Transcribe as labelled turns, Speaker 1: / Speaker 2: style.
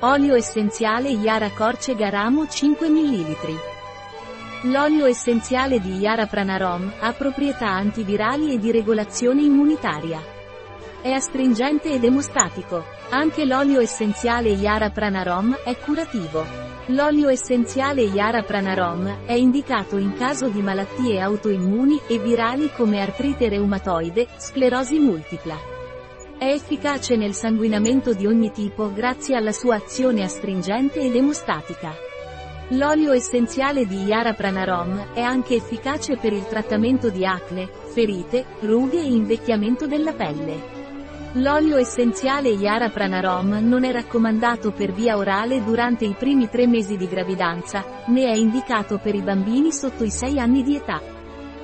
Speaker 1: Olio essenziale Yara Corce Garamo 5 ml. L'olio essenziale di Yara Pranarom ha proprietà antivirali e di regolazione immunitaria. È astringente ed emostatico. Anche l'olio essenziale Yara Pranarom è curativo. L'olio essenziale Yara Pranarom è indicato in caso di malattie autoimmuni e virali come artrite reumatoide, sclerosi multipla. È efficace nel sanguinamento di ogni tipo grazie alla sua azione astringente ed emostatica. L'olio essenziale di Yara Pranarom è anche efficace per il trattamento di acne, ferite, rughe e invecchiamento della pelle. L'olio essenziale Yara Pranarom non è raccomandato per via orale durante i primi tre mesi di gravidanza, né è indicato per i bambini sotto i 6 anni di età.